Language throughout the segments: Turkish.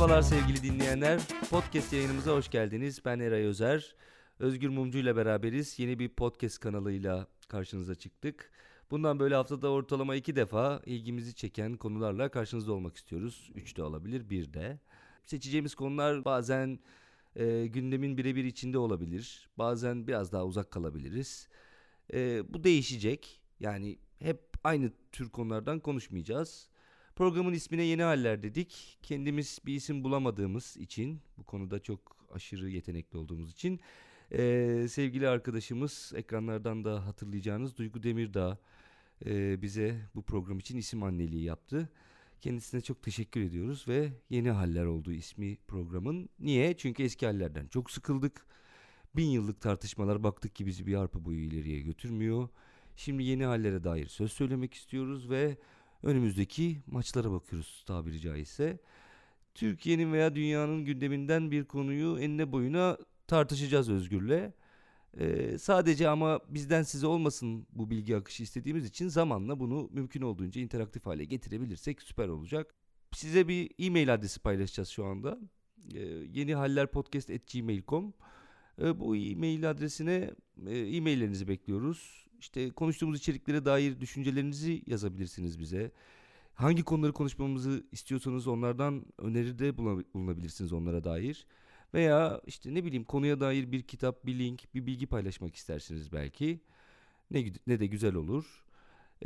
Merhabalar sevgili dinleyenler. Podcast yayınımıza hoş geldiniz. Ben Eray Özer. Özgür Mumcu ile beraberiz. Yeni bir podcast kanalıyla karşınıza çıktık. Bundan böyle haftada ortalama iki defa ilgimizi çeken konularla karşınızda olmak istiyoruz. Üç de olabilir, bir de. Seçeceğimiz konular bazen e, gündemin birebir içinde olabilir. Bazen biraz daha uzak kalabiliriz. E, bu değişecek. Yani hep aynı tür konulardan konuşmayacağız. Programın ismine yeni haller dedik. Kendimiz bir isim bulamadığımız için, bu konuda çok aşırı yetenekli olduğumuz için ee, sevgili arkadaşımız ekranlardan da hatırlayacağınız Duygu Demirdağ e, bize bu program için isim anneliği yaptı. Kendisine çok teşekkür ediyoruz ve yeni haller olduğu ismi programın. Niye? Çünkü eski hallerden çok sıkıldık. Bin yıllık tartışmalar baktık ki bizi bir arpa boyu ileriye götürmüyor. Şimdi yeni hallere dair söz söylemek istiyoruz ve önümüzdeki maçlara bakıyoruz tabiri caizse. Türkiye'nin veya dünyanın gündeminden bir konuyu enine boyuna tartışacağız Özgür'le. Ee, sadece ama bizden size olmasın bu bilgi akışı istediğimiz için zamanla bunu mümkün olduğunca interaktif hale getirebilirsek süper olacak. Size bir e-mail adresi paylaşacağız şu anda. Ee, yeni haller podcast at gmail.com ee, Bu e-mail adresine e, e-maillerinizi bekliyoruz. İşte konuştuğumuz içeriklere dair düşüncelerinizi yazabilirsiniz bize. Hangi konuları konuşmamızı istiyorsanız onlardan öneride bulunabilirsiniz onlara dair. Veya işte ne bileyim konuya dair bir kitap, bir link, bir bilgi paylaşmak istersiniz belki. Ne, ne de güzel olur.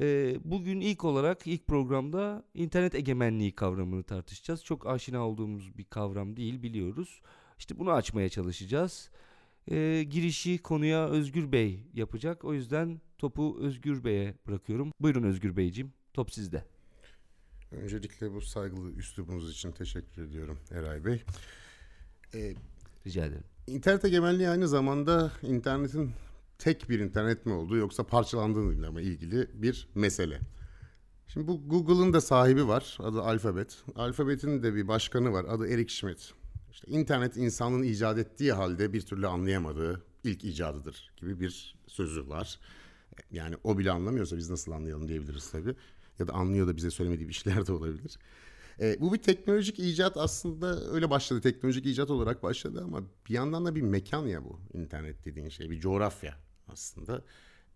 Ee, bugün ilk olarak ilk programda internet egemenliği kavramını tartışacağız. Çok aşina olduğumuz bir kavram değil biliyoruz. İşte bunu açmaya çalışacağız. Ee, girişi konuya Özgür Bey yapacak. O yüzden topu Özgür Bey'e bırakıyorum. Buyurun Özgür Beyciğim, top sizde. Öncelikle bu saygılı üslubunuz için teşekkür ediyorum Eray Bey. Ee, Rica ederim. İnternet egemenliği aynı zamanda internetin tek bir internet mi olduğu yoksa parçalandığıyla mı ilgili bir mesele. Şimdi bu Google'ın da sahibi var. Adı Alphabet. Alphabet'in de bir başkanı var. Adı Eric Schmidt. İşte internet insanın icat ettiği halde bir türlü anlayamadığı ilk icadıdır gibi bir sözü var. Yani o bile anlamıyorsa biz nasıl anlayalım diyebiliriz tabii. Ya da anlıyor da bize söylemediği bir şeyler de olabilir. E, bu bir teknolojik icat aslında öyle başladı. Teknolojik icat olarak başladı ama bir yandan da bir mekan ya bu internet dediğin şey. Bir coğrafya aslında.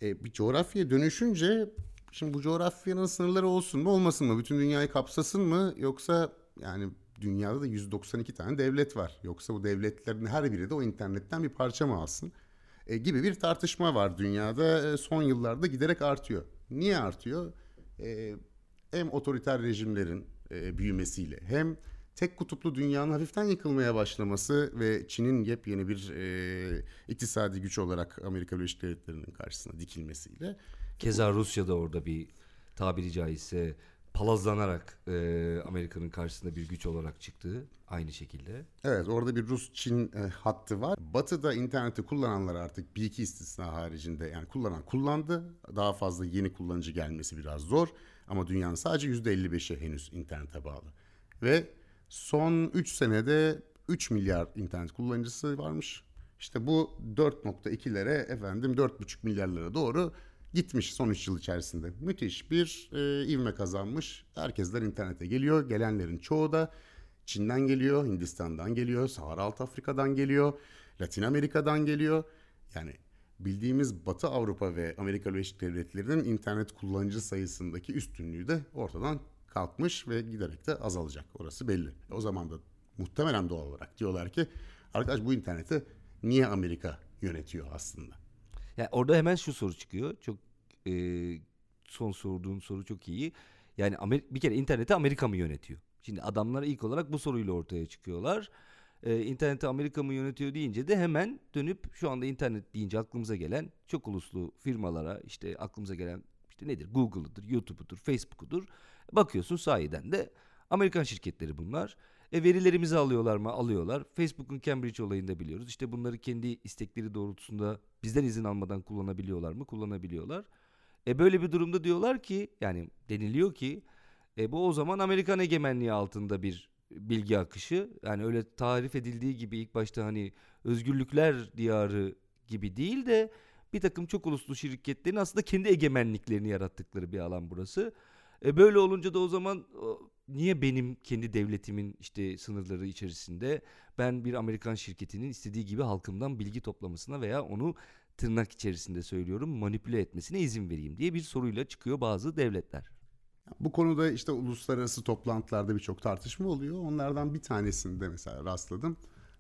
E, bir coğrafyaya dönüşünce şimdi bu coğrafyanın sınırları olsun mu olmasın mı? Bütün dünyayı kapsasın mı? Yoksa yani dünyada da 192 tane devlet var. Yoksa bu devletlerin her biri de o internetten bir parça mı alsın? E, gibi bir tartışma var dünyada. E, son yıllarda giderek artıyor. Niye artıyor? E, hem otoriter rejimlerin e, büyümesiyle hem tek kutuplu dünyanın hafiften yıkılmaya başlaması ve Çin'in yepyeni bir e, iktisadi güç olarak Amerika Birleşik Devletleri'nin karşısına dikilmesiyle. Keza Rusya da orada bir tabiri caizse palazlanarak e, Amerika'nın karşısında bir güç olarak çıktığı aynı şekilde. Evet orada bir Rus-Çin e, hattı var. Batı'da interneti kullananlar artık bir iki istisna haricinde yani kullanan kullandı. Daha fazla yeni kullanıcı gelmesi biraz zor. Ama dünyanın sadece %55'i henüz internete bağlı. Ve son 3 senede 3 milyar internet kullanıcısı varmış. İşte bu 4.2'lere efendim 4.5 milyarlara doğru gitmiş son 3 yıl içerisinde. Müthiş bir e, ivme kazanmış. Herkesler internete geliyor. Gelenlerin çoğu da Çin'den geliyor, Hindistan'dan geliyor, Sahara Alt Afrika'dan geliyor, Latin Amerika'dan geliyor. Yani bildiğimiz Batı Avrupa ve Amerika Birleşik Devletleri'nin internet kullanıcı sayısındaki üstünlüğü de ortadan kalkmış ve giderek de azalacak. Orası belli. O zaman da muhtemelen doğal olarak diyorlar ki arkadaş bu interneti niye Amerika yönetiyor aslında? Yani orada hemen şu soru çıkıyor. Çok e, son sorduğun soru çok iyi. Yani Amer- bir kere interneti Amerika mı yönetiyor? Şimdi adamlar ilk olarak bu soruyla ortaya çıkıyorlar e, interneti Amerika mı yönetiyor deyince de hemen dönüp şu anda internet deyince aklımıza gelen çok uluslu firmalara işte aklımıza gelen işte nedir Google'ıdır, YouTube'udur, Facebook'udur. Bakıyorsun sahiden de Amerikan şirketleri bunlar. E verilerimizi alıyorlar mı? Alıyorlar. Facebook'un Cambridge olayında biliyoruz. İşte bunları kendi istekleri doğrultusunda bizden izin almadan kullanabiliyorlar mı? Kullanabiliyorlar. E böyle bir durumda diyorlar ki yani deniliyor ki e bu o zaman Amerikan egemenliği altında bir bilgi akışı. Yani öyle tarif edildiği gibi ilk başta hani özgürlükler diyarı gibi değil de bir takım çok uluslu şirketlerin aslında kendi egemenliklerini yarattıkları bir alan burası. E böyle olunca da o zaman niye benim kendi devletimin işte sınırları içerisinde ben bir Amerikan şirketinin istediği gibi halkımdan bilgi toplamasına veya onu tırnak içerisinde söylüyorum manipüle etmesine izin vereyim diye bir soruyla çıkıyor bazı devletler. Bu konuda işte uluslararası toplantılarda birçok tartışma oluyor. Onlardan bir tanesinde mesela rastladım.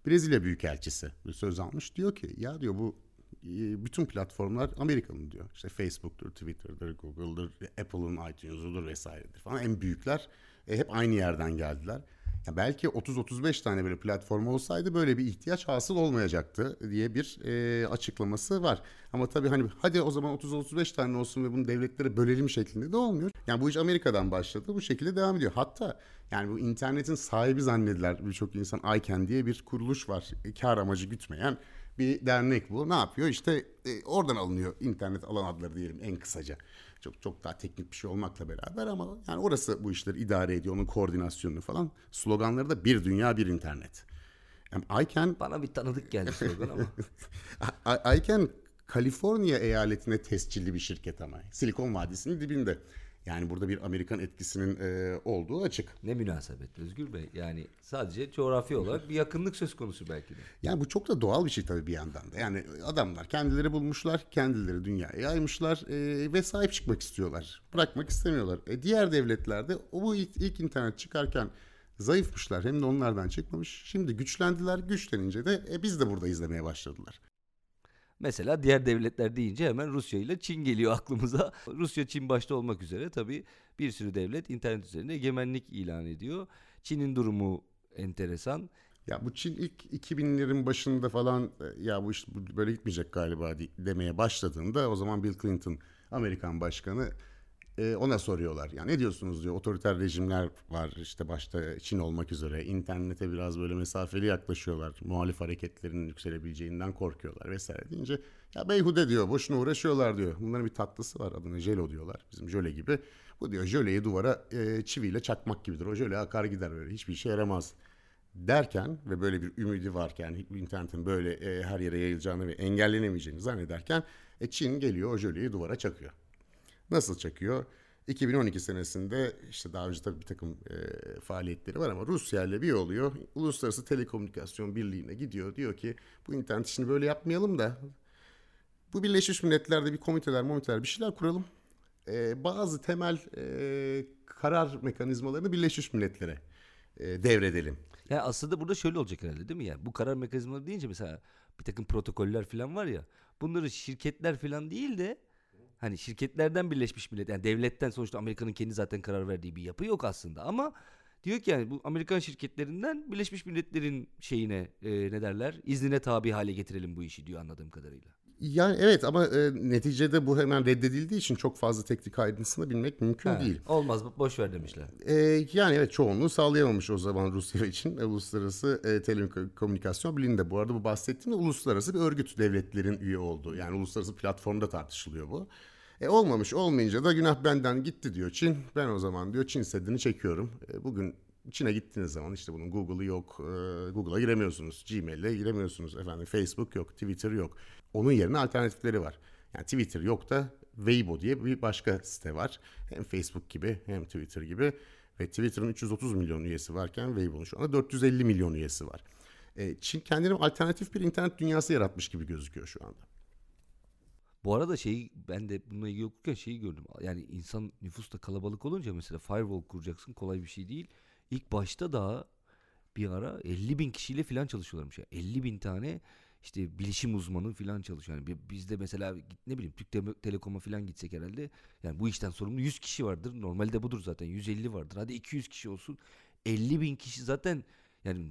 Brezilya Büyükelçisi söz almış. Diyor ki ya diyor bu e, bütün platformlar Amerika'nın diyor. İşte Facebook'tur, Twitter'dır, Google'dır, Apple'ın iTunes'udur vesairedir falan. En büyükler e, hep aynı yerden geldiler. Ya belki 30-35 tane böyle platform olsaydı böyle bir ihtiyaç hasıl olmayacaktı diye bir e, açıklaması var. Ama tabii hani hadi o zaman 30-35 tane olsun ve bunu devletlere bölelim şeklinde de olmuyor. Yani bu iş Amerika'dan başladı bu şekilde devam ediyor. Hatta yani bu internetin sahibi zannediler birçok insan ICANN diye bir kuruluş var. E, kar amacı gütmeyen bir dernek bu. Ne yapıyor? İşte e, oradan alınıyor internet alan adları diyelim en kısaca. Çok çok daha teknik bir şey olmakla beraber ama yani orası bu işleri idare ediyor. Onun koordinasyonunu falan. Sloganları da bir dünya bir internet. Yani ICANN Bana bir tanıdık geldi slogan ama. ICANN Kaliforniya eyaletine tescilli bir şirket ama. Silikon Vadisi'nin dibinde. Yani burada bir Amerikan etkisinin e, olduğu açık. Ne münasebet Özgür Bey. Yani sadece coğrafi olarak bir yakınlık söz konusu belki de. Yani bu çok da doğal bir şey tabii bir yandan da. Yani adamlar kendileri bulmuşlar, kendileri dünyaya yaymışlar e, ve sahip çıkmak istiyorlar. Bırakmak istemiyorlar. E, diğer devletlerde o bu ilk, ilk internet çıkarken zayıfmışlar. Hem de onlardan çıkmamış. Şimdi güçlendiler. Güçlenince de e, biz de burada izlemeye başladılar. Mesela diğer devletler deyince hemen Rusya ile Çin geliyor aklımıza. Rusya, Çin başta olmak üzere tabii bir sürü devlet internet üzerinde egemenlik ilan ediyor. Çin'in durumu enteresan. Ya bu Çin ilk 2000'lerin başında falan e, ya bu iş böyle gitmeyecek galiba demeye başladığında o zaman Bill Clinton Amerikan başkanı e, ona soruyorlar. Ya ne diyorsunuz diyor otoriter rejimler var işte başta Çin olmak üzere internete biraz böyle mesafeli yaklaşıyorlar. Muhalif hareketlerin yükselebileceğinden korkuyorlar vesaire deyince ya beyhude diyor boşuna uğraşıyorlar diyor. Bunların bir tatlısı var adına jelo diyorlar bizim jöle gibi. Bu diyor jöleyi duvara e, çiviyle çakmak gibidir. O jöle akar gider böyle hiçbir işe yaramaz derken ve böyle bir ümidi varken internetin böyle e, her yere yayılacağını ve engellenemeyeceğini zannederken e, Çin geliyor o jöleyi duvara çakıyor. Nasıl çakıyor? 2012 senesinde işte daha önce tabii bir takım e, faaliyetleri var ama Rusya ile bir oluyor. Uluslararası Telekomünikasyon Birliği'ne gidiyor. Diyor ki bu internet işini böyle yapmayalım da bu Birleşmiş Milletler'de bir komiteler, momiteler bir şeyler kuralım. E, bazı temel e, karar mekanizmalarını Birleşmiş Milletler'e e, devredelim. Ya aslında burada şöyle olacak herhalde değil mi? Yani bu karar mekanizmaları deyince mesela bir takım protokoller falan var ya. Bunları şirketler falan değil de hani şirketlerden Birleşmiş Millet yani devletten sonuçta Amerika'nın kendi zaten karar verdiği bir yapı yok aslında ama diyor ki yani bu Amerikan şirketlerinden Birleşmiş Milletler'in şeyine e, ne derler iznine tabi hale getirelim bu işi diyor anladığım kadarıyla. Yani evet ama e, neticede bu hemen reddedildiği için çok fazla teknik ayrıntısını bilmek mümkün Ha, değil. Olmaz boş ver demişler. E, yani evet çoğunluğu sağlayamamış o zaman Rusya için e, Uluslararası e, Telekomünikasyon Birliği'nde. Bu arada bu bahsettiğim de uluslararası bir örgüt devletlerin üye olduğu. Yani uluslararası platformda tartışılıyor bu. E, olmamış olmayınca da günah benden gitti diyor Çin. Ben o zaman diyor Çin sedini çekiyorum. E, bugün Çin'e gittiğiniz zaman işte bunun Google'ı yok, e, Google'a giremiyorsunuz, Gmail'e giremiyorsunuz, efendim Facebook yok, Twitter yok. Onun yerine alternatifleri var. Yani Twitter yok da Weibo diye bir başka site var. Hem Facebook gibi hem Twitter gibi. Ve Twitter'ın 330 milyon üyesi varken Weibo'nun şu anda 450 milyon üyesi var. E, Çin kendine alternatif bir internet dünyası yaratmış gibi gözüküyor şu anda. Bu arada şeyi ben de bununla ilgili okurken şeyi gördüm. Yani insan nüfusta kalabalık olunca mesela firewall kuracaksın kolay bir şey değil. İlk başta daha bir ara 50 bin kişiyle falan çalışıyorlarmış. ya 50 bin tane işte bilişim uzmanı falan çalışıyor. Yani bi- bizde mesela ne bileyim Türk Tele- Telekom'a falan gitsek herhalde yani bu işten sorumlu 100 kişi vardır. Normalde budur zaten 150 vardır. Hadi 200 kişi olsun. 50 bin kişi zaten yani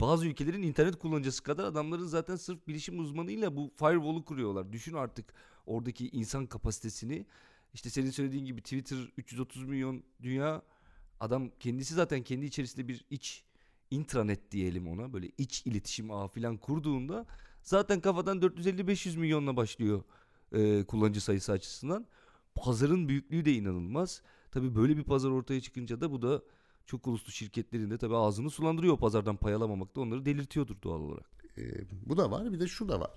bazı ülkelerin internet kullanıcısı kadar adamların zaten sırf bilişim uzmanıyla bu firewall'u kuruyorlar. Düşün artık oradaki insan kapasitesini. İşte senin söylediğin gibi Twitter 330 milyon dünya adam kendisi zaten kendi içerisinde bir iç intranet diyelim ona böyle iç iletişim ağı falan kurduğunda zaten kafadan 450-500 milyonla başlıyor e, kullanıcı sayısı açısından. Pazarın büyüklüğü de inanılmaz. Tabii böyle bir pazar ortaya çıkınca da bu da çok uluslu şirketlerin de tabii ağzını sulandırıyor pazardan pay alamamak da onları delirtiyordur doğal olarak. E, bu da var bir de şu da var.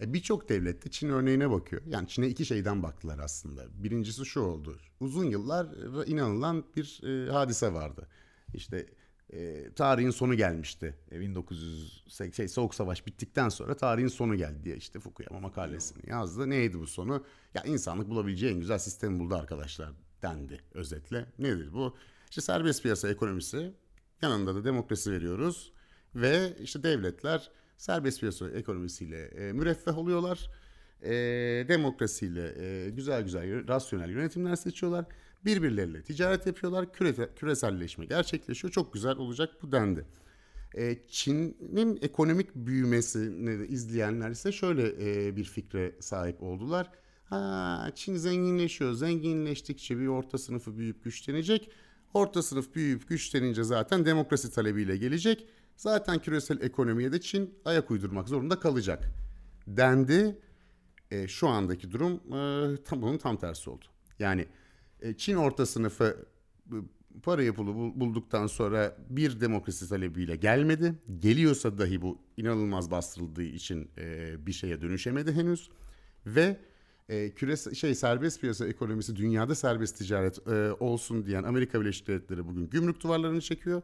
E, Birçok devlette Çin örneğine bakıyor. Yani Çin'e iki şeyden baktılar aslında. Birincisi şu oldu. Uzun yıllar inanılan bir e, hadise vardı. işte e, tarihin sonu gelmişti. E, 1980 şey, Soğuk Savaş bittikten sonra tarihin sonu geldi diye işte Fukuyama makalesini yazdı. Neydi bu sonu? Ya insanlık bulabileceği en güzel sistemi buldu arkadaşlar dendi özetle. Nedir bu? İşte serbest piyasa ekonomisi yanında da demokrasi veriyoruz ve işte devletler serbest piyasa ekonomisiyle e, müreffeh oluyorlar. E, demokrasiyle e, güzel güzel rasyonel yönetimler seçiyorlar. Birbirleriyle ticaret yapıyorlar. Küre, küreselleşme gerçekleşiyor. Çok güzel olacak bu dendi. E, Çin'in ekonomik büyümesini izleyenler ise şöyle e, bir fikre sahip oldular. Ha, Çin zenginleşiyor. Zenginleştikçe bir orta sınıfı büyüyüp güçlenecek. Orta sınıf büyüyüp güçlenince zaten demokrasi talebiyle gelecek. Zaten küresel ekonomiye de Çin ayak uydurmak zorunda kalacak dendi. E, şu andaki durum e, tam bunun tam tersi oldu. Yani Çin orta sınıfı para pulu bulduktan sonra bir demokrasi talebiyle gelmedi. Geliyorsa dahi bu inanılmaz bastırıldığı için e, bir şeye dönüşemedi henüz. Ve e, küres şey serbest piyasa ekonomisi dünyada serbest ticaret e, olsun diyen Amerika Birleşik Devletleri bugün gümrük duvarlarını çekiyor.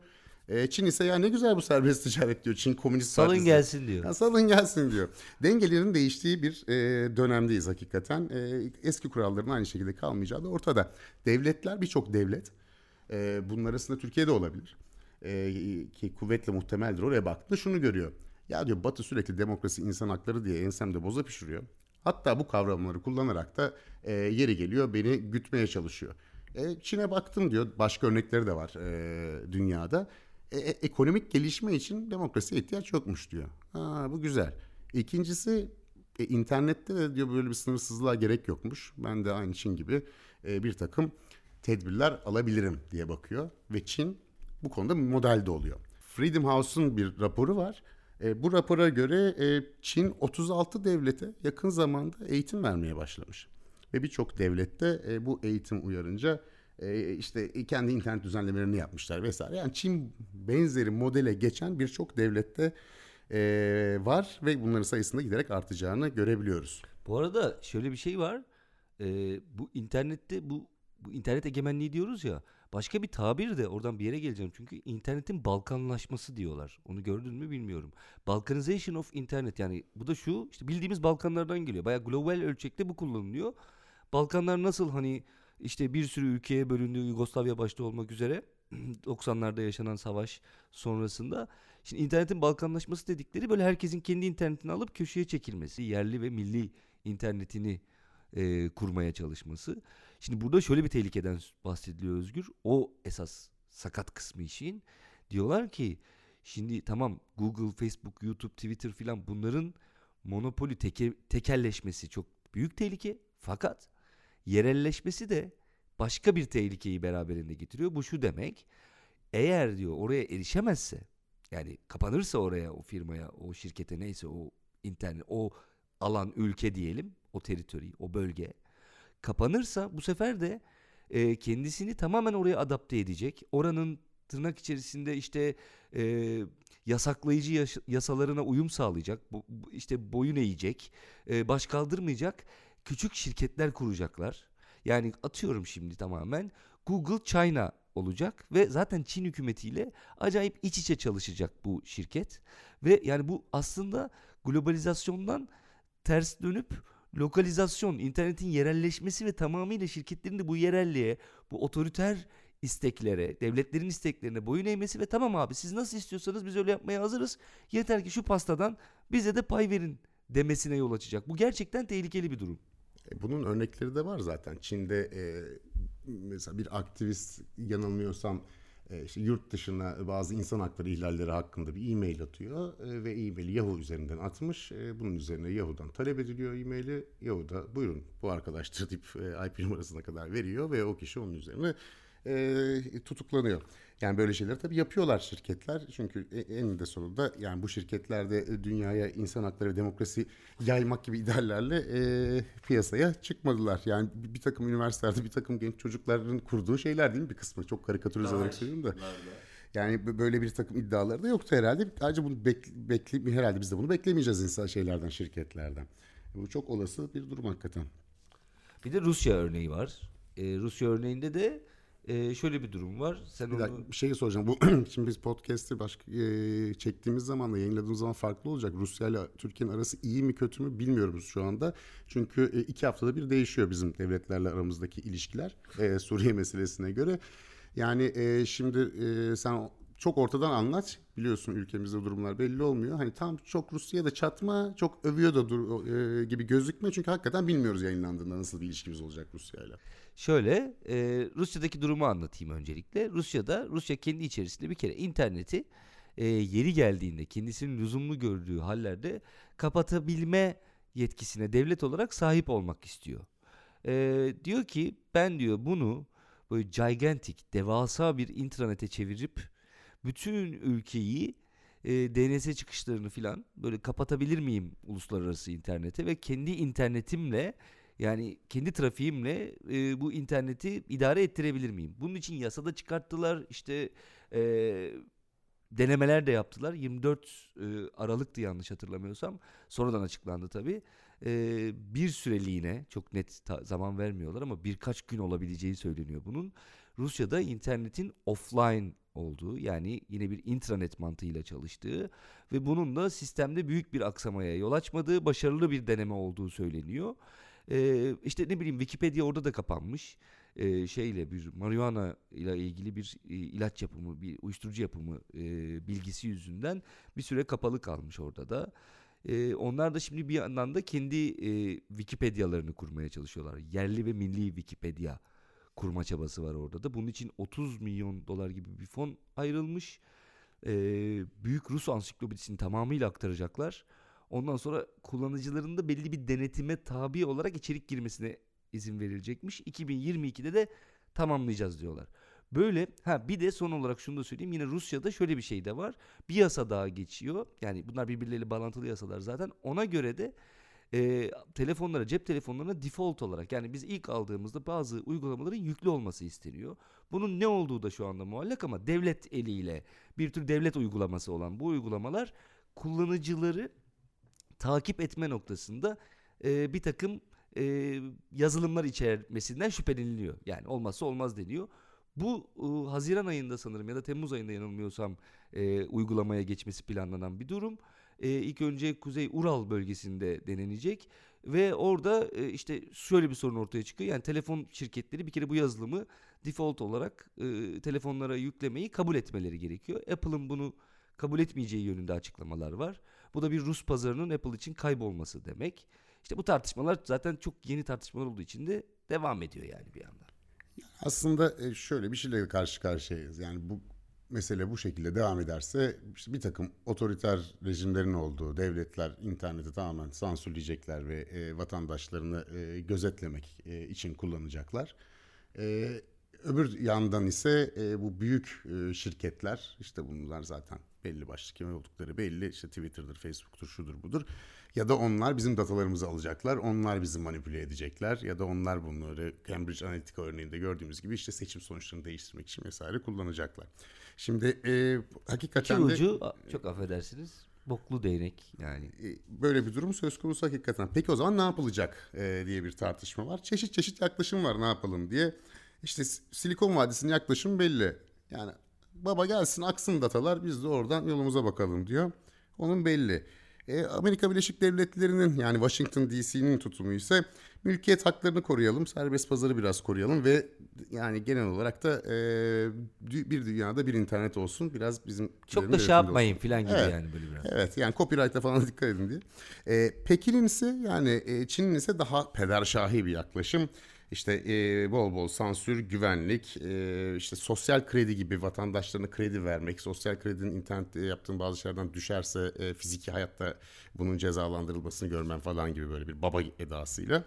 E, Çin ise ya ne güzel bu serbest ticaret diyor. Çin Komünist salın Partisi. gelsin diyor. Ya, salın gelsin diyor. Dengelerin değiştiği bir e, dönemdeyiz hakikaten. E, eski kuralların aynı şekilde kalmayacağı da ortada. Devletler birçok devlet e, bunun arasında Türkiye'de olabilir. E, ki kuvvetle muhtemeldir oraya baktığında şunu görüyor. Ya diyor Batı sürekli demokrasi, insan hakları diye ensemde boza pişiriyor. Hatta bu kavramları kullanarak da e, yeri geliyor beni gütmeye çalışıyor. E, Çin'e baktım diyor. Başka örnekleri de var e, dünyada. E, e, ekonomik gelişme için demokrasiye ihtiyaç yokmuş diyor. Ha, bu güzel. İkincisi e, internette de diyor böyle bir sınırsızlığa gerek yokmuş. Ben de aynı Çin gibi e, bir takım tedbirler alabilirim diye bakıyor. Ve Çin bu konuda modelde oluyor. Freedom House'un bir raporu var. E, bu rapora göre e, Çin 36 devlete yakın zamanda eğitim vermeye başlamış. Ve birçok devlette e, bu eğitim uyarınca e, işte kendi internet düzenlemelerini yapmışlar vesaire. Yani Çin benzeri modele geçen birçok devlette e, var ve bunların sayısında giderek artacağını görebiliyoruz. Bu arada şöyle bir şey var. E, bu internette bu, bu internet egemenliği diyoruz ya. Başka bir tabir de oradan bir yere geleceğim. Çünkü internetin Balkanlaşması diyorlar. Onu gördün mü bilmiyorum. Balkanization of internet yani bu da şu işte bildiğimiz Balkanlardan geliyor. Baya global ölçekte bu kullanılıyor. Balkanlar nasıl hani işte bir sürü ülkeye bölündü Yugoslavya başta olmak üzere 90'larda yaşanan savaş sonrasında. Şimdi internetin balkanlaşması dedikleri böyle herkesin kendi internetini alıp köşeye çekilmesi, yerli ve milli internetini e, kurmaya çalışması. Şimdi burada şöyle bir tehlikeden bahsediliyor Özgür. O esas sakat kısmı işin. Diyorlar ki şimdi tamam Google, Facebook, YouTube, Twitter filan bunların monopoli teke, tekelleşmesi çok büyük tehlike. Fakat yerelleşmesi de başka bir tehlikeyi beraberinde getiriyor. Bu şu demek. Eğer diyor oraya erişemezse yani kapanırsa oraya o firmaya, o şirkete neyse o internet, o alan, ülke diyelim, o teritori, o bölge kapanırsa bu sefer de e, kendisini tamamen oraya adapte edecek. Oranın tırnak içerisinde işte e, yasaklayıcı yas- yasalarına uyum sağlayacak, bu, işte boyun eğecek, e, baş kaldırmayacak küçük şirketler kuracaklar. Yani atıyorum şimdi tamamen Google China olacak ve zaten Çin hükümetiyle acayip iç içe çalışacak bu şirket ve yani bu aslında globalizasyondan ters dönüp lokalizasyon, internetin yerelleşmesi ve tamamıyla şirketlerin de bu yerelliğe, bu otoriter isteklere, devletlerin isteklerine boyun eğmesi ve tamam abi siz nasıl istiyorsanız biz öyle yapmaya hazırız. Yeter ki şu pastadan bize de pay verin demesine yol açacak. Bu gerçekten tehlikeli bir durum. E, bunun örnekleri de var zaten. Çin'de e, mesela bir aktivist yanılmıyorsam e, işte yurt dışına bazı insan hakları ihlalleri hakkında bir e-mail atıyor e, ve e-maili Yahoo üzerinden atmış. E, bunun üzerine Yahoo'dan talep ediliyor e-maili. Yahoo da buyurun bu arkadaştır deyip e, IP numarasına kadar veriyor ve o kişi onun üzerine e, tutuklanıyor. Yani böyle şeyleri tabii yapıyorlar şirketler. Çünkü e, en de sonunda yani bu şirketlerde e, dünyaya insan hakları ve demokrasi yaymak gibi ideallerle e, piyasaya çıkmadılar. Yani bir, takım üniversitelerde bir takım genç çocukların kurduğu şeyler değil mi bir kısmı? Çok karikatürize ederek söylüyorum da. Yani böyle bir takım iddiaları da yoktu herhalde. Ayrıca bunu bekle, bekle, herhalde biz de bunu beklemeyeceğiz insan şeylerden, şirketlerden. Bu çok olası bir durum hakikaten. Bir de Rusya örneği var. Ee, Rusya örneğinde de e, şöyle bir durum var. Sen Bir onu dakika bir şey soracağım. Bu şimdi biz podcast'i başka e, çektiğimiz zaman da yayınladığımız zaman farklı olacak. Rusya ile Türkiye'nin arası iyi mi kötü mü bilmiyoruz şu anda. Çünkü e, iki haftada bir değişiyor bizim devletlerle aramızdaki ilişkiler e, Suriye meselesine göre. Yani e, şimdi e, sen çok ortadan anlat. Biliyorsun ülkemizde durumlar belli olmuyor. Hani tam çok Rusya'ya da çatma, çok övüyor da dur, e, gibi gözükmüyor. Çünkü hakikaten bilmiyoruz yayınlandığında nasıl bir ilişkimiz olacak Rusya'yla. Şöyle e, Rusya'daki durumu anlatayım öncelikle. Rusya'da Rusya kendi içerisinde bir kere interneti e, yeri geldiğinde kendisinin lüzumlu gördüğü hallerde kapatabilme yetkisine devlet olarak sahip olmak istiyor. E, diyor ki ben diyor bunu böyle gigantic devasa bir intranete çevirip bütün ülkeyi e, DNS çıkışlarını filan böyle kapatabilir miyim uluslararası internete ve kendi internetimle yani kendi trafiğimle e, bu interneti idare ettirebilir miyim? Bunun için yasada çıkarttılar işte e, denemeler de yaptılar. 24 e, Aralık'tı yanlış hatırlamıyorsam. Sonradan açıklandı tabii. E, bir süreliğine çok net ta- zaman vermiyorlar ama birkaç gün olabileceği söyleniyor bunun. Rusya'da internetin offline olduğu yani yine bir intranet mantığıyla çalıştığı ve bunun da sistemde büyük bir aksamaya yol açmadığı başarılı bir deneme olduğu söyleniyor. Ee, işte ne bileyim Wikipedia orada da kapanmış. Ee, şeyle bir marihuana ile ilgili bir e, ilaç yapımı, bir uyuşturucu yapımı e, bilgisi yüzünden bir süre kapalı kalmış orada da. Ee, onlar da şimdi bir yandan da kendi e, Wikipedialarını kurmaya çalışıyorlar. Yerli ve milli Wikipedia kurma çabası var orada da. Bunun için 30 milyon dolar gibi bir fon ayrılmış. Ee, büyük Rus ansiklopedisini tamamıyla aktaracaklar. Ondan sonra kullanıcıların da belli bir denetime tabi olarak içerik girmesine izin verilecekmiş. 2022'de de tamamlayacağız diyorlar. Böyle ha bir de son olarak şunu da söyleyeyim. Yine Rusya'da şöyle bir şey de var. Bir yasa daha geçiyor. Yani bunlar birbirleriyle bağlantılı yasalar zaten. Ona göre de e, telefonlara, cep telefonlarına default olarak yani biz ilk aldığımızda bazı uygulamaların yüklü olması isteniyor. Bunun ne olduğu da şu anda muallak ama devlet eliyle bir tür devlet uygulaması olan bu uygulamalar kullanıcıları takip etme noktasında e, bir takım e, yazılımlar içermesinden şüpheleniliyor. Yani olmazsa olmaz deniyor. Bu e, Haziran ayında sanırım ya da Temmuz ayında yanılmıyorsam e, uygulamaya geçmesi planlanan bir durum. E, ilk önce Kuzey Ural bölgesinde denenecek ve orada e, işte şöyle bir sorun ortaya çıkıyor. Yani telefon şirketleri bir kere bu yazılımı default olarak e, telefonlara yüklemeyi kabul etmeleri gerekiyor. Apple'ın bunu kabul etmeyeceği yönünde açıklamalar var. Bu da bir Rus pazarının Apple için kaybolması demek. İşte bu tartışmalar zaten çok yeni tartışmalar olduğu için de devam ediyor yani bir yandan. Aslında e, şöyle bir şeyle karşı karşıyayız. Yani bu mesele bu şekilde devam ederse işte bir takım otoriter rejimlerin olduğu devletler interneti tamamen sansürleyecekler ve e, vatandaşlarını e, gözetlemek e, için kullanacaklar. E, öbür yandan ise e, bu büyük e, şirketler işte bunlar zaten belli başlı kim oldukları belli işte Twitter'dır, Facebook'tur, şudur budur. Ya da onlar bizim datalarımızı alacaklar, onlar bizi manipüle edecekler ya da onlar bunları Cambridge Analytica örneğinde gördüğümüz gibi işte seçim sonuçlarını değiştirmek için vesaire kullanacaklar. Şimdi e, hakikaten İki de ucu çok affedersiniz boklu değnek yani. e, böyle bir durum söz konusu hakikaten. Peki o zaman ne yapılacak e, diye bir tartışma var. Çeşit çeşit yaklaşım var ne yapalım diye. İşte Silikon Vadisi'nin yaklaşımı belli. Yani baba gelsin aksın datalar biz de oradan yolumuza bakalım diyor. Onun belli. E, Amerika Birleşik Devletleri'nin yani Washington DC'nin tutumu ise mülkiyet haklarını koruyalım, serbest pazarı biraz koruyalım ve yani genel olarak da e, bir dünyada bir internet olsun. Biraz bizim Çok da şey yapmayın filan gibi Evet. yani böyle biraz. Evet yani copyright'a falan dikkat edin diye. Ee, Pekin'in ise yani e, Çin'in ise daha pederşahi bir yaklaşım. İşte e, bol bol sansür, güvenlik, e, işte sosyal kredi gibi vatandaşlarına kredi vermek, sosyal kredinin internette yaptığın bazı şeylerden düşerse e, fiziki hayatta bunun cezalandırılmasını görmen falan gibi böyle bir baba edasıyla.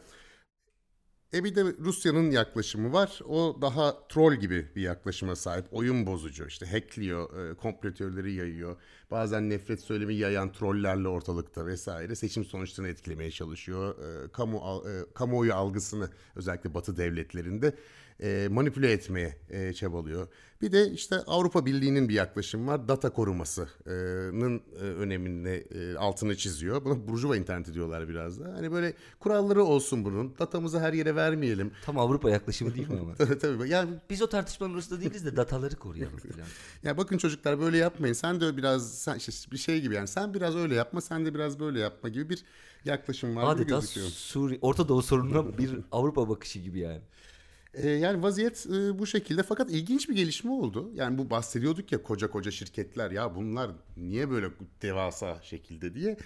E bir de Rusya'nın yaklaşımı var. O daha troll gibi bir yaklaşıma sahip. Oyun bozucu. İşte hackliyor, e, yayıyor. Bazen nefret söylemi yayan trollerle ortalıkta vesaire seçim sonuçlarını etkilemeye çalışıyor. E, kamu e, kamuoyu algısını özellikle Batı devletlerinde e, manipüle etmeye e, çabalıyor. Bir de işte Avrupa Birliği'nin bir yaklaşım var. Data korumasının e, önemini e, altını çiziyor. Buna burjuva interneti diyorlar biraz da. Hani böyle kuralları olsun bunun. Datamızı her yere vermeyelim. Tam Avrupa yaklaşımı değil mi ama? Tabii yani Biz o tartışmanın arasında değiliz de dataları koruyalım falan. ya bakın çocuklar böyle yapmayın. Sen de biraz sen işte bir şey gibi yani sen biraz öyle yapma, sen de biraz böyle yapma gibi bir yaklaşım var gibi Adeta. Suriye, Orta Doğu sorununa bir Avrupa bakışı gibi yani. Ee, yani vaziyet e, bu şekilde fakat ilginç bir gelişme oldu. Yani bu bahsediyorduk ya koca koca şirketler ya bunlar niye böyle devasa şekilde diye.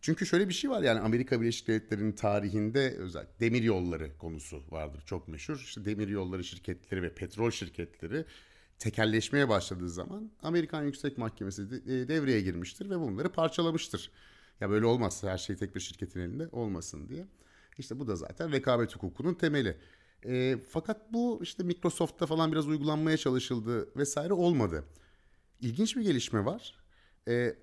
Çünkü şöyle bir şey var yani Amerika Birleşik Devletleri'nin tarihinde özel demir yolları konusu vardır çok meşhur. İşte demir yolları şirketleri ve petrol şirketleri tekelleşmeye başladığı zaman Amerikan Yüksek Mahkemesi e, devreye girmiştir ve bunları parçalamıştır. Ya böyle olmazsa her şey tek bir şirketin elinde olmasın diye. İşte bu da zaten rekabet hukukunun temeli. E, fakat bu işte Microsoft'ta falan biraz uygulanmaya çalışıldı vesaire olmadı. İlginç bir gelişme var. E,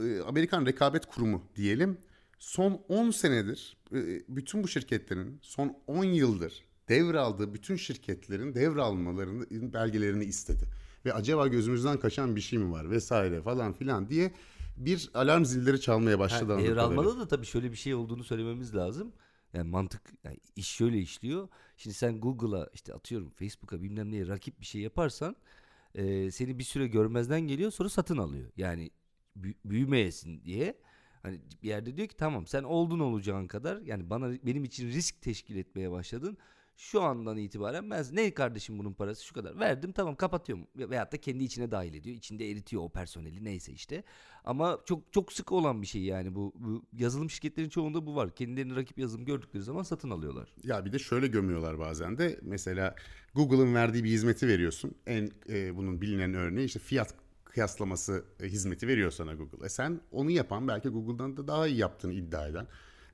e, Amerikan Rekabet Kurumu diyelim son 10 senedir e, bütün bu şirketlerin son 10 yıldır devraldığı bütün şirketlerin devralmalarını belgelerini istedi. Ve acaba gözümüzden kaçan bir şey mi var vesaire falan filan diye bir alarm zilleri çalmaya başladı. Ha, devralmada da tabii şöyle bir şey olduğunu söylememiz lazım. Yani mantık, yani iş şöyle işliyor. Şimdi sen Google'a işte atıyorum Facebook'a bilmem neye rakip bir şey yaparsan e, seni bir süre görmezden geliyor sonra satın alıyor. Yani bü- büyümeyesin diye. Hani bir yerde diyor ki tamam sen oldun olacağın kadar yani bana benim için risk teşkil etmeye başladın. Şu andan itibaren ben ne kardeşim bunun parası şu kadar verdim tamam kapatıyorum Ve- veyahut da kendi içine dahil ediyor içinde eritiyor o personeli neyse işte ama çok çok sık olan bir şey yani bu, bu yazılım şirketlerin çoğunda bu var kendilerini rakip yazılım gördükleri zaman satın alıyorlar. Ya bir de şöyle gömüyorlar bazen de. Mesela Google'ın verdiği bir hizmeti veriyorsun. En e, bunun bilinen örneği işte fiyat kıyaslaması e, hizmeti veriyor sana Google. E sen onu yapan belki Google'dan da daha iyi yaptığını iddia eden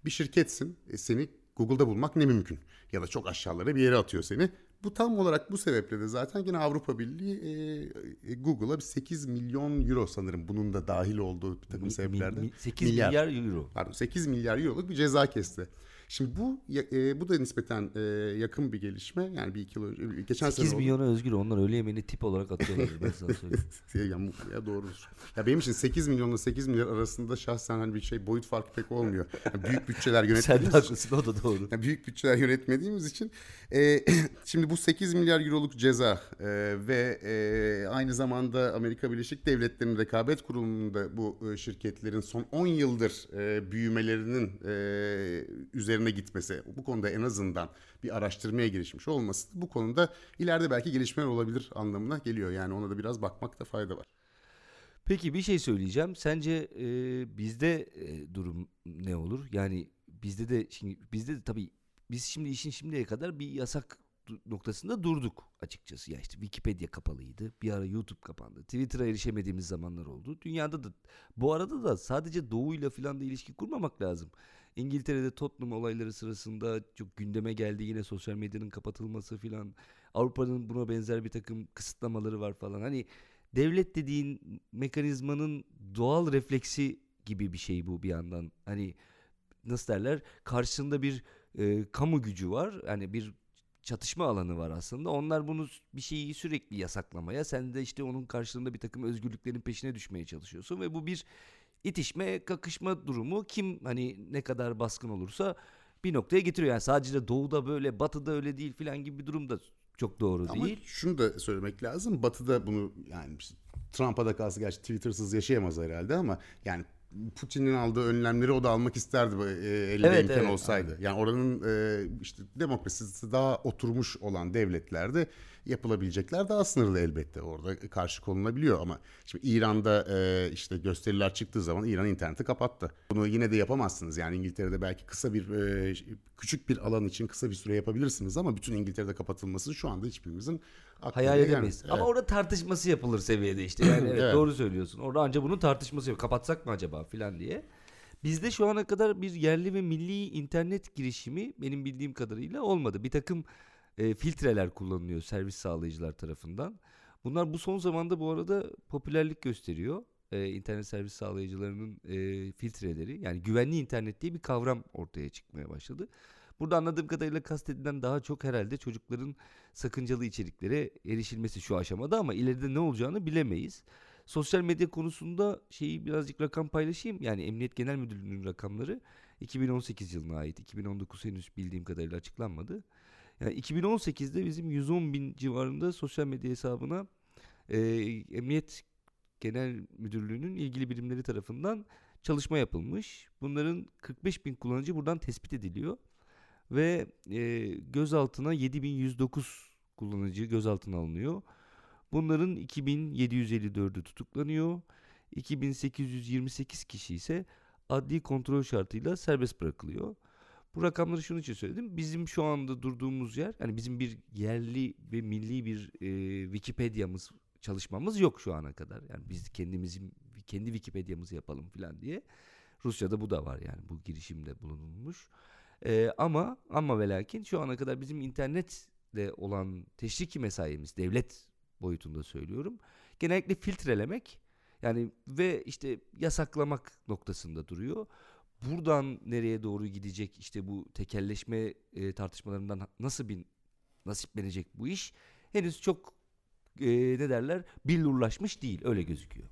bir şirketsin. E seni Google'da bulmak ne mümkün. Ya da çok aşağılara bir yere atıyor seni. Bu tam olarak bu sebeple de zaten yine Avrupa Birliği e, e, Google'a bir 8 milyon euro sanırım bunun da dahil olduğu bir takım sebeplerden. mi- 8 milyar, euro. Pardon 8 milyar euroluk bir ceza kesti. Şimdi bu e, bu da nispeten e, yakın bir gelişme. Yani bir iki yıl önce, geçen 8 sene oldu. milyona özgür onlar öğle yemeğini tip olarak atıyorlar ben sana söyleyeyim. ya, ya, ya doğrudur. Ya benim için 8 milyonla 8 milyar arasında şahsen hani bir şey boyut farkı pek olmuyor. Yani büyük bütçeler Sen yönetmediğimiz için, haklısın o da doğru. yani büyük bütçeler yönetmediğimiz için e, şimdi bu 8 milyar euroluk ceza e, ve e, aynı zamanda Amerika Birleşik Devletleri'nin rekabet kurulunda bu e, şirketlerin son 10 yıldır e, büyümelerinin e, üzerine gitmesi, bu konuda en azından bir araştırmaya girişmiş olması bu konuda ileride belki gelişmeler olabilir anlamına geliyor. Yani ona da biraz bakmakta fayda var. Peki bir şey söyleyeceğim. Sence e, bizde e, durum ne olur? Yani bizde de şimdi bizde de tabii biz şimdi işin şimdiye kadar bir yasak noktasında durduk açıkçası. Ya işte Wikipedia kapalıydı. Bir ara YouTube kapandı. Twitter'a erişemediğimiz zamanlar oldu. Dünyada da bu arada da sadece doğuyla falan da ilişki kurmamak lazım. İngiltere'de Tottenham olayları sırasında çok gündeme geldi yine sosyal medyanın kapatılması falan. Avrupa'nın buna benzer bir takım kısıtlamaları var falan. Hani devlet dediğin mekanizmanın doğal refleksi gibi bir şey bu bir yandan. Hani nasıl derler? Karşısında bir e, kamu gücü var. Hani bir çatışma alanı var aslında. Onlar bunu bir şeyi sürekli yasaklamaya, sen de işte onun karşılığında bir takım özgürlüklerin peşine düşmeye çalışıyorsun ve bu bir itişme, kakışma durumu kim hani ne kadar baskın olursa bir noktaya getiriyor. Yani sadece de doğuda böyle, batıda öyle değil filan gibi bir durum da çok doğru Ama değil. şunu da söylemek lazım. Batı'da bunu yani Trump'a da kalsa gerçi Twitter'sız yaşayamaz herhalde ama yani Putin'in aldığı önlemleri o da almak isterdi bu, e, elinde Evet, imkan evet, olsaydı. Yani oranın e, işte demokrasisi daha oturmuş olan devletlerde yapılabilecekler daha sınırlı elbette. Orada karşı konulabiliyor ama şimdi İran'da e, işte gösteriler çıktığı zaman İran interneti kapattı. Bunu yine de yapamazsınız. Yani İngiltere'de belki kısa bir e, küçük bir alan için kısa bir süre yapabilirsiniz ama bütün İngiltere'de kapatılması şu anda hiçbirimizin Hayal edemeyiz. Ama Evet. orada tartışması yapılır seviyede işte. Yani evet, Evet. doğru söylüyorsun. Orada anca bunun tartışması yok. Kapatsak mı acaba filan diye. Bizde şu ana kadar bir yerli ve milli internet girişimi benim bildiğim kadarıyla olmadı. Bir takım e, filtreler kullanılıyor servis sağlayıcılar tarafından. Bunlar bu son zamanda bu arada popülerlik gösteriyor. E, internet servis sağlayıcılarının e, filtreleri yani güvenli internet diye bir kavram ortaya çıkmaya başladı. Burada anladığım kadarıyla kastedilen daha çok herhalde çocukların sakıncalı içeriklere erişilmesi şu aşamada ama ileride ne olacağını bilemeyiz. Sosyal medya konusunda şeyi birazcık rakam paylaşayım. Yani Emniyet Genel Müdürlüğü'nün rakamları 2018 yılına ait. 2019 henüz bildiğim kadarıyla açıklanmadı. Yani 2018'de bizim 110 bin civarında sosyal medya hesabına e, Emniyet Genel Müdürlüğü'nün ilgili birimleri tarafından çalışma yapılmış. Bunların 45 bin kullanıcı buradan tespit ediliyor. Ve e, gözaltına 7109 kullanıcı gözaltına alınıyor. Bunların 2754'ü tutuklanıyor. 2828 kişi ise adli kontrol şartıyla serbest bırakılıyor. Bu rakamları şunun için söyledim. Bizim şu anda durduğumuz yer, yani bizim bir yerli ve milli bir e, Wikipedia'mız, çalışmamız yok şu ana kadar. Yani biz kendimizin kendi Wikipedia'mızı yapalım falan diye. Rusya'da bu da var yani bu girişimde bulunulmuş. E, ama ama ve şu ana kadar bizim internetle olan teşriki mesaimiz devlet boyutunda söylüyorum. Genellikle filtrelemek yani ve işte yasaklamak noktasında duruyor. Buradan nereye doğru gidecek işte bu tekelleşme e, tartışmalarından nasıl bir nasiplenecek bu iş henüz çok e, ne derler billurlaşmış değil öyle gözüküyor.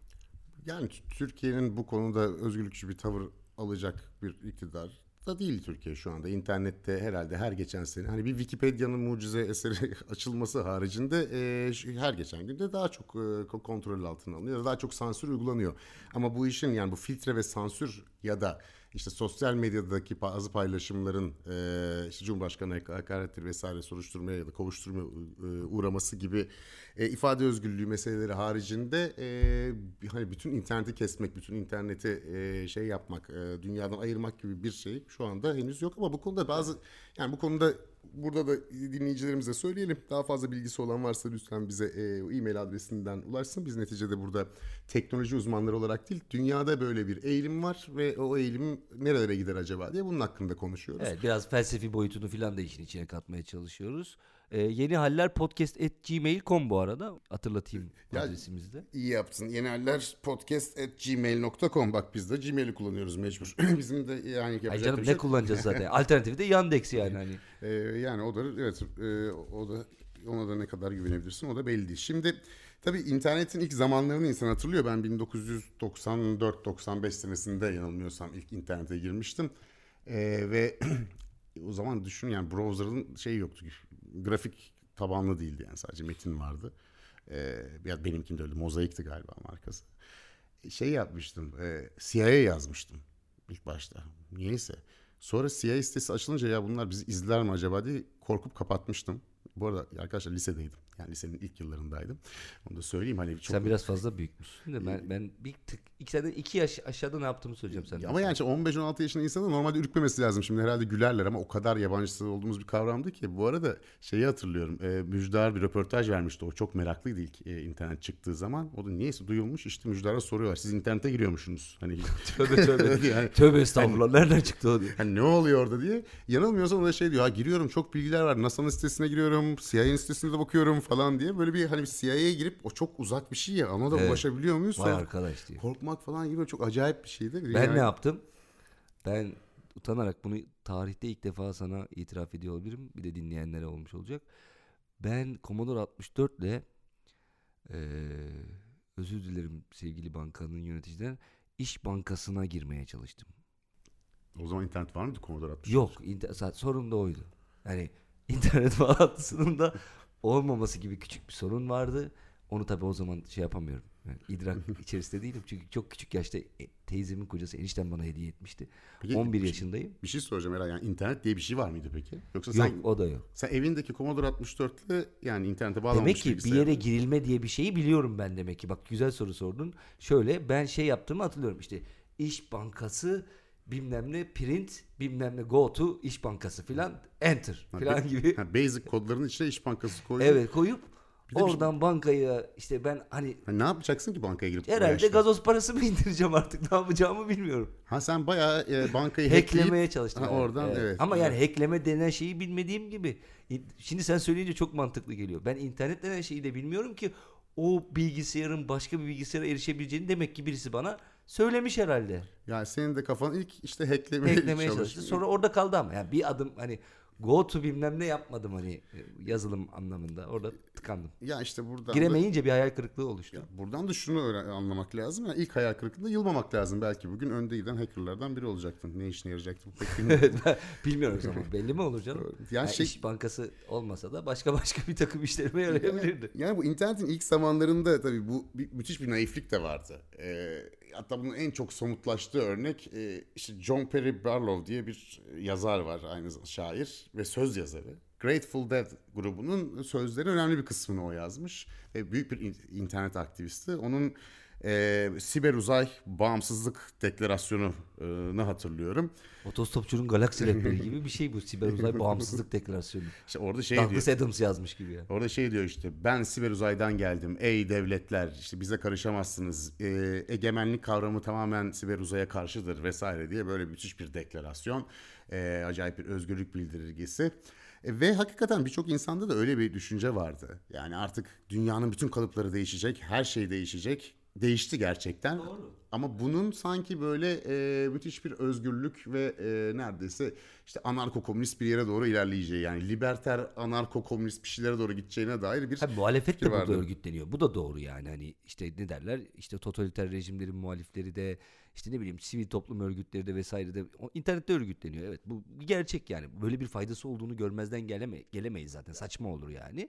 Yani Türkiye'nin bu konuda özgürlükçü bir tavır alacak bir iktidar da değil Türkiye şu anda. İnternette herhalde her geçen sene hani bir Wikipedia'nın mucize eseri açılması haricinde e, her geçen günde daha çok e, kontrol altına alınıyor. Daha çok sansür uygulanıyor. Ama bu işin yani bu filtre ve sansür ya da işte sosyal medyadaki bazı paylaşımların e, işte Cumhurbaşkanı hakarettir vesaire soruşturmaya ya da kovuşturmaya e, uğraması gibi e, ifade özgürlüğü meseleleri haricinde e, hani bütün interneti kesmek, bütün interneti e, şey yapmak, e, dünyadan ayırmak gibi bir şey şu anda henüz yok ama bu konuda bazı yani bu konuda burada da dinleyicilerimize söyleyelim. Daha fazla bilgisi olan varsa lütfen bize e, e-mail adresinden ulaşsın. Biz neticede burada teknoloji uzmanları olarak değil, dünyada böyle bir eğilim var ve o eğilim nerelere gider acaba diye bunun hakkında konuşuyoruz. Evet, biraz felsefi boyutunu falan da işin içine katmaya çalışıyoruz. Ee, yeni haller podcast at gmail.com bu arada. Hatırlatayım ya, adresimizde. İyi yaptın. Yeni haller podcast at gmail.com. Bak biz de Gmail'i kullanıyoruz mecbur. Bizim de yani yapacak Ay canım, bir şey. Ne kullanacağız zaten? Alternatifi de Yandex yani. Hani. Ee, yani o da evet e, o da ona da ne kadar güvenebilirsin o da belli değil. Şimdi tabii internetin ilk zamanlarını insan hatırlıyor. Ben 1994-95 senesinde yanılmıyorsam ilk internete girmiştim. Ee, ve o zaman düşün yani browser'ın şeyi yoktu grafik tabanlı değildi yani sadece metin vardı. Ee, ya benimkinde öyle mozaikti galiba markası. Şey yapmıştım, e, CIA yazmıştım ilk başta. Niyeyse. Sonra CIA sitesi açılınca ya bunlar bizi izler mi acaba diye korkup kapatmıştım. Bu arada arkadaşlar lisedeydim. Yani lisenin ilk yıllarındaydım. Onu da söyleyeyim. Hani çok... Sen biraz fazla büyükmüşsün de ben, ben bir tık iki, sene iki yaş aşağıda ne yaptığımı söyleyeceğim sana. Ama yani 15-16 yaşında insanın normalde ürkmemesi lazım. Şimdi herhalde gülerler ama o kadar yabancısı olduğumuz bir kavramdı ki. Bu arada şeyi hatırlıyorum. E, Müjdar bir röportaj vermişti. O çok meraklıydı ilk e, internet çıktığı zaman. O da niyeyse duyulmuş. İşte Müjdar'a soruyorlar. Siz internete giriyormuşsunuz. Hani tövbe tövbe. yani, tövbe estağfurullah. Hani, Nereden çıktı o diye. Hani ne oluyor orada diye. Yanılmıyorsam o da şey diyor. Ha giriyorum çok bilgiler var. NASA'nın sitesine giriyorum. CIA'nin sitesine de bakıyorum falan diye. Böyle bir hani CIA'ya girip o çok uzak bir şey ya. Ona da evet. ulaşabiliyor muyuz? Vay arkadaş diye. Korkmak falan gibi çok acayip bir şeydi. Ben yani... ne yaptım? Ben utanarak bunu tarihte ilk defa sana itiraf ediyor olabilirim. Bir de dinleyenlere olmuş olacak. Ben Commodore 64 ile ee, özür dilerim sevgili bankanın yöneticiler İş Bankası'na girmeye çalıştım. O zaman internet var mıydı Commodore 64? Yok. Inter- sorun da oydu. Yani internet bağlantısının da olmaması gibi küçük bir sorun vardı. Onu tabii o zaman şey yapamıyorum. Yani idrak içerisinde değilim. Çünkü çok küçük yaşta e, teyzemin kocası enişten bana hediye etmişti. Peki, 11 bir, yaşındayım. Bir şey soracağım Eray. Yani internet diye bir şey var mıydı peki? Yoksa sen, Yok o da yok. Sen evindeki Commodore 64'le yani internete bağlanmış Demek ki bir yere girilme diye bir şeyi biliyorum ben demek ki. Bak güzel soru sordun. Şöyle ben şey yaptığımı hatırlıyorum. İşte İş Bankası bilmem ne print bilmem ne go to İş Bankası filan enter filan gibi. Ha, basic kodların içine İş Bankası koyup. Evet koyup Oradan bir... bankaya işte ben hani... Ha, ne yapacaksın ki bankaya girip? Herhalde gazoz parası mı indireceğim artık ne yapacağımı bilmiyorum. Ha sen bayağı e, bankayı hacklemeye çalıştın. Ha, oradan evet. evet. Ama yani hackleme denen şeyi bilmediğim gibi. Şimdi sen söyleyince çok mantıklı geliyor. Ben internet denen şeyi de bilmiyorum ki o bilgisayarın başka bir bilgisayara erişebileceğini demek ki birisi bana söylemiş herhalde. Yani senin de kafan ilk işte hacklemeye, hacklemeye çalıştı. Sonra orada kaldı ama yani bir adım hani go to bilmem ne yapmadım hani yazılım anlamında. Orada tıkandım. Ya işte buradan da- Giremeyince bir hayal kırıklığı oluştu. Ya buradan da şunu öğren- anlamak lazım. Yani ilk hayal kırıklığında yılmamak lazım. Belki bugün önde giden hackerlardan biri olacaktın. Ne işine yarayacaktı bu pek bilmiyorum. Ama belli mi olur canım? Ya Yani şey- İş Bankası olmasa da başka başka bir takım işlerime yarayabilirdi. Yani bu internetin ilk zamanlarında tabii bu bir, müthiş bir naiflik de vardı. Ee, hatta bunun en çok somutlaştığı örnek e, işte John Perry Barlow diye bir yazar var aynı zamanda şair ve söz yazarı. Grateful Dead grubunun sözlerin önemli bir kısmını o yazmış. Ve büyük bir in- internet aktivisti. Onun e, siber uzay bağımsızlık deklarasyonunu hatırlıyorum. Otostopçunun galaksi rehberi gibi bir şey bu siber uzay bağımsızlık deklarasyonu. İşte orada şey diyor. Douglas Adams yazmış gibi ya. Orada şey diyor işte ben siber uzaydan geldim. Ey devletler işte bize karışamazsınız. Ee, egemenlik kavramı tamamen siber uzaya karşıdır vesaire diye böyle müthiş bir deklarasyon. Ee, acayip bir özgürlük bildirgesi. E, ve hakikaten birçok insanda da öyle bir düşünce vardı. Yani artık dünyanın bütün kalıpları değişecek, her şey değişecek. Değişti gerçekten. Ama bunun sanki böyle e, müthiş bir özgürlük ve e, neredeyse işte anarko-komünist bir yere doğru ilerleyeceği yani liberter anarko-komünist bir şeylere doğru gideceğine dair bir Tabii muhalefet de burada örgütleniyor. Bu da doğru yani. Hani işte ne derler? İşte totaliter rejimlerin muhalifleri de işte ne bileyim sivil toplum örgütleri de vesaire de internette örgütleniyor. Evet bu gerçek yani. Böyle bir faydası olduğunu görmezden geleme, gelemeyiz zaten. Saçma olur yani.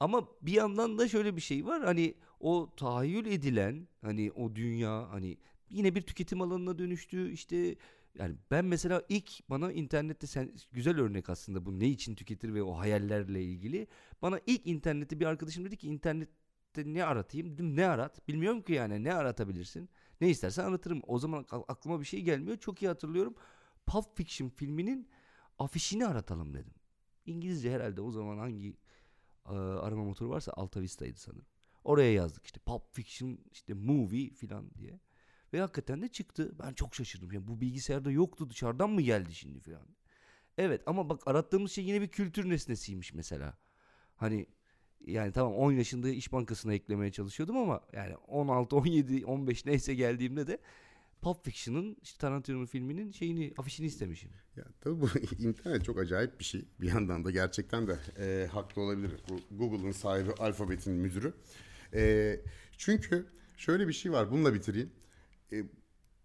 Ama bir yandan da şöyle bir şey var. Hani o tahayyül edilen hani o dünya hani yine bir tüketim alanına dönüştü. İşte yani ben mesela ilk bana internette sen güzel örnek aslında bu ne için tüketir ve o hayallerle ilgili. Bana ilk internette bir arkadaşım dedi ki internette ne aratayım? Dedim ne arat? Bilmiyorum ki yani ne aratabilirsin? Ne istersen anlatırım. O zaman aklıma bir şey gelmiyor. Çok iyi hatırlıyorum. Pulp Fiction filminin afişini aratalım dedim. İngilizce herhalde o zaman hangi e, arama motoru varsa Alta Vista'ydı sanırım. Oraya yazdık işte Pulp Fiction işte movie filan diye. Ve hakikaten de çıktı. Ben çok şaşırdım. Yani bu bilgisayarda yoktu dışarıdan mı geldi şimdi filan. Evet ama bak arattığımız şey yine bir kültür nesnesiymiş mesela. Hani yani tamam 10 yaşında İş Bankası'na eklemeye çalışıyordum ama yani 16, 17, 15 neyse geldiğimde de Pulp Fiction'ın işte Tarantino'nun filminin şeyini afişini istemişim. Ya tabii bu internet çok acayip bir şey. Bir yandan da gerçekten de e, haklı olabilir. Bu Google'ın sahibi Alphabet'in müdürü. E, çünkü şöyle bir şey var. Bununla bitireyim. E,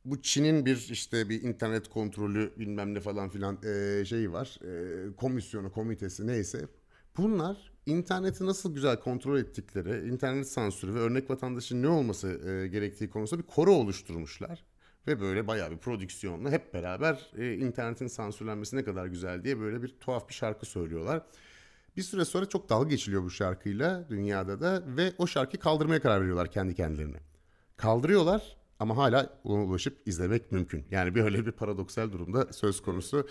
bu Çin'in bir işte bir internet kontrolü bilmem ne falan filan e, şeyi var. E, komisyonu, komitesi neyse. Bunlar interneti nasıl güzel kontrol ettikleri, internet sansürü ve örnek vatandaşın ne olması e, gerektiği konusunda bir koro oluşturmuşlar. Ve böyle bayağı bir prodüksiyonla hep beraber e, internetin sansürlenmesi ne kadar güzel diye böyle bir tuhaf bir şarkı söylüyorlar. Bir süre sonra çok dalga geçiliyor bu şarkıyla dünyada da ve o şarkıyı kaldırmaya karar veriyorlar kendi kendilerine. Kaldırıyorlar ama hala ona ulaşıp izlemek mümkün. Yani böyle bir paradoksal durumda söz konusu.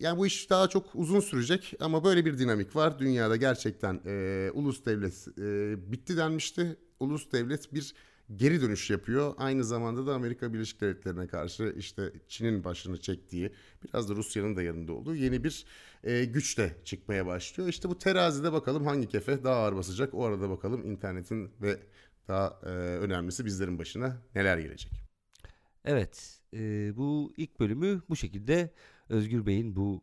Yani bu iş daha çok uzun sürecek ama böyle bir dinamik var. Dünyada gerçekten e, ulus devlet e, bitti denmişti. Ulus devlet bir geri dönüş yapıyor. Aynı zamanda da Amerika Birleşik Devletleri'ne karşı işte Çin'in başını çektiği, biraz da Rusya'nın da yanında olduğu yeni bir e, güç de çıkmaya başlıyor. İşte bu terazide bakalım hangi kefe daha ağır basacak. O arada bakalım internetin ve daha e, önemlisi bizlerin başına neler gelecek. Evet, e, bu ilk bölümü bu şekilde Özgür Bey'in bu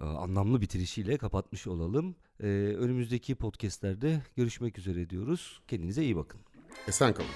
e, anlamlı bitirişiyle kapatmış olalım. E, önümüzdeki podcastlerde görüşmek üzere diyoruz. Kendinize iyi bakın. Sankam.